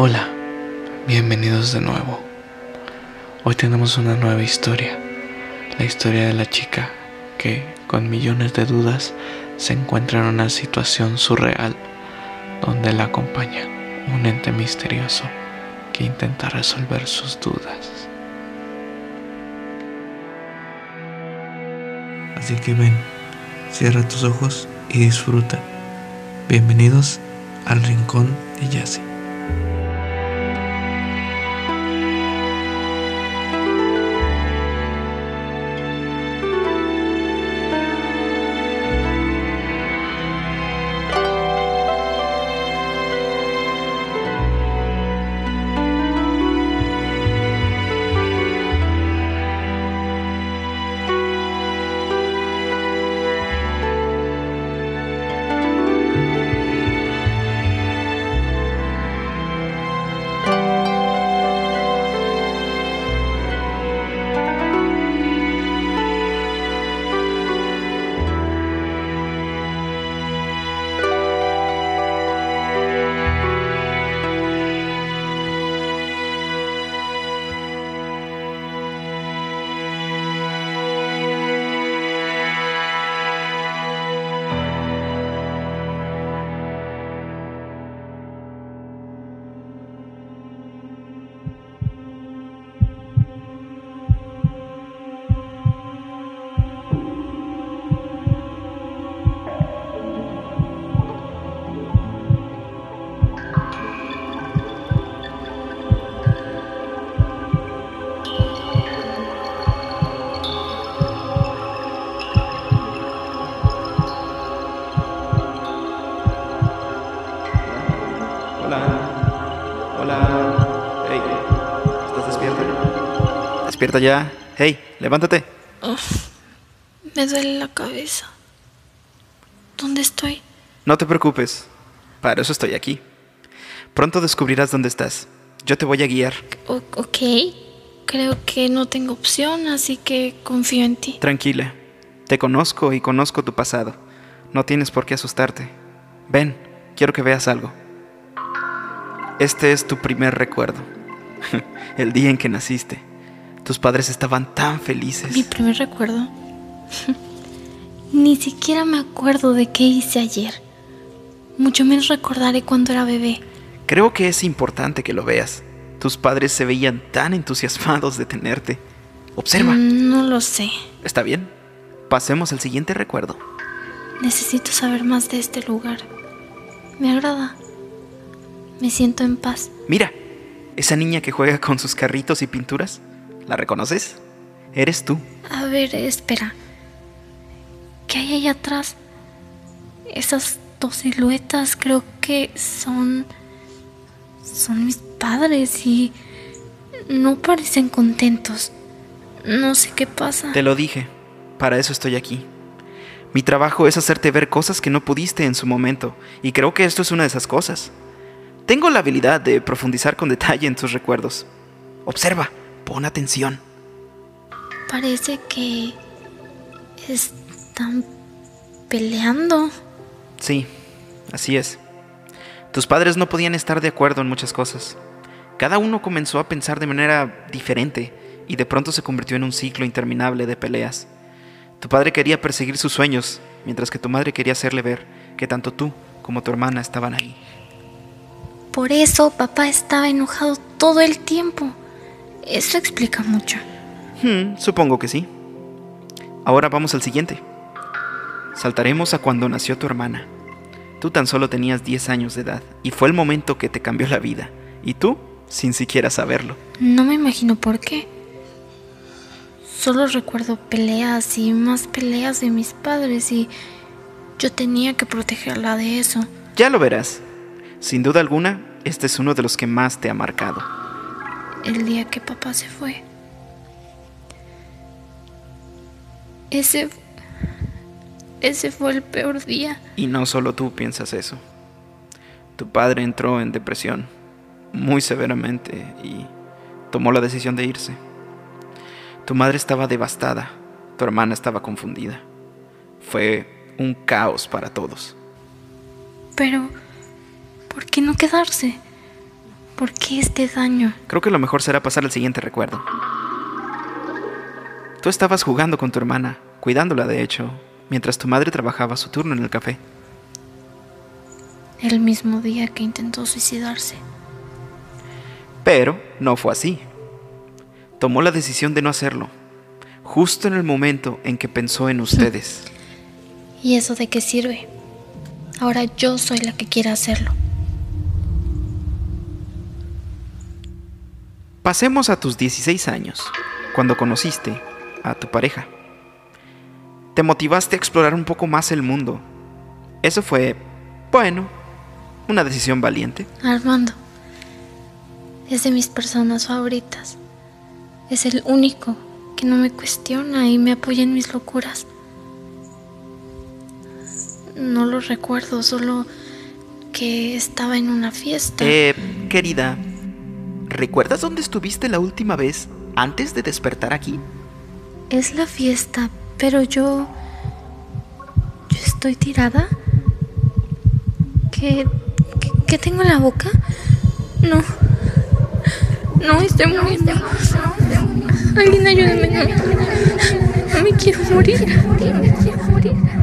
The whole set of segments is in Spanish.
Hola, bienvenidos de nuevo. Hoy tenemos una nueva historia, la historia de la chica que, con millones de dudas, se encuentra en una situación surreal donde la acompaña un ente misterioso que intenta resolver sus dudas. Así que ven, cierra tus ojos y disfruta. Bienvenidos al rincón de Yassi. Despierta ya. Hey, levántate. me duele la cabeza. ¿Dónde estoy? No te preocupes. Para eso estoy aquí. Pronto descubrirás dónde estás. Yo te voy a guiar. ok. Creo que no tengo opción, así que confío en ti. Tranquila. Te conozco y conozco tu pasado. No tienes por qué asustarte. Ven, quiero que veas algo. Este es tu primer recuerdo. El día en que naciste. Tus padres estaban tan felices. Mi primer recuerdo. Ni siquiera me acuerdo de qué hice ayer. Mucho menos recordaré cuando era bebé. Creo que es importante que lo veas. Tus padres se veían tan entusiasmados de tenerte. Observa. Mm, no lo sé. Está bien. Pasemos al siguiente recuerdo. Necesito saber más de este lugar. Me agrada. Me siento en paz. Mira, esa niña que juega con sus carritos y pinturas. ¿La reconoces? Eres tú. A ver, espera. ¿Qué hay ahí atrás? Esas dos siluetas creo que son... son mis padres y no parecen contentos. No sé qué pasa. Te lo dije. Para eso estoy aquí. Mi trabajo es hacerte ver cosas que no pudiste en su momento, y creo que esto es una de esas cosas. Tengo la habilidad de profundizar con detalle en tus recuerdos. Observa. Pon atención. Parece que están peleando. Sí, así es. Tus padres no podían estar de acuerdo en muchas cosas. Cada uno comenzó a pensar de manera diferente y de pronto se convirtió en un ciclo interminable de peleas. Tu padre quería perseguir sus sueños, mientras que tu madre quería hacerle ver que tanto tú como tu hermana estaban ahí. Por eso papá estaba enojado todo el tiempo. Eso explica mucho. Hmm, supongo que sí. Ahora vamos al siguiente. Saltaremos a cuando nació tu hermana. Tú tan solo tenías 10 años de edad y fue el momento que te cambió la vida. Y tú, sin siquiera saberlo. No me imagino por qué. Solo recuerdo peleas y más peleas de mis padres y yo tenía que protegerla de eso. Ya lo verás. Sin duda alguna, este es uno de los que más te ha marcado el día que papá se fue. Ese. Ese fue el peor día. Y no solo tú piensas eso. Tu padre entró en depresión muy severamente y tomó la decisión de irse. Tu madre estaba devastada, tu hermana estaba confundida. Fue un caos para todos. Pero, ¿por qué no quedarse? ¿Por qué este daño? Creo que lo mejor será pasar al siguiente recuerdo. Tú estabas jugando con tu hermana, cuidándola de hecho, mientras tu madre trabajaba su turno en el café. El mismo día que intentó suicidarse. Pero no fue así. Tomó la decisión de no hacerlo, justo en el momento en que pensó en ustedes. ¿Y eso de qué sirve? Ahora yo soy la que quiere hacerlo. Pasemos a tus 16 años, cuando conociste a tu pareja. Te motivaste a explorar un poco más el mundo. Eso fue, bueno, una decisión valiente. Armando es de mis personas favoritas. Es el único que no me cuestiona y me apoya en mis locuras. No lo recuerdo, solo que estaba en una fiesta. Eh, querida, ¿recuerdas dónde estuviste la última vez antes de despertar aquí? Es la fiesta, pero yo... Yo estoy tirada. ¿Qué, qué, tengo en la boca? No. No, estoy muriendo. Alguien ayúdame. No, no me quiero morir. Me quiero morir.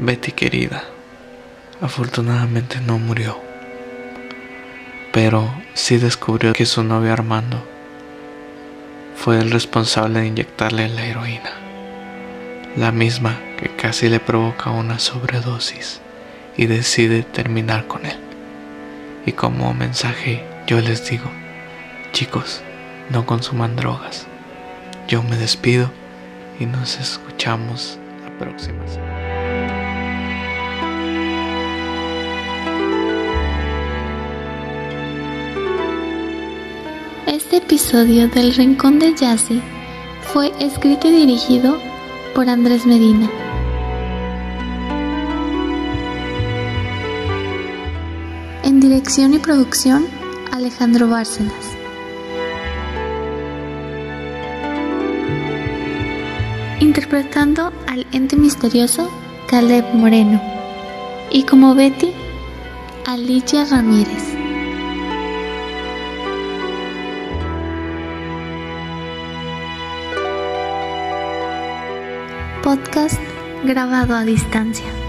Betty querida, afortunadamente no murió, pero sí descubrió que su novio Armando fue el responsable de inyectarle la heroína, la misma que casi le provoca una sobredosis y decide terminar con él. Y como mensaje yo les digo, chicos, no consuman drogas. Yo me despido y nos escuchamos la próxima semana. Este episodio del Rincón de Yassi fue escrito y dirigido por Andrés Medina. En dirección y producción, Alejandro Bárcenas. Interpretando al ente misterioso Caleb Moreno. Y como Betty, Alicia Ramírez. Podcast grabado a distancia.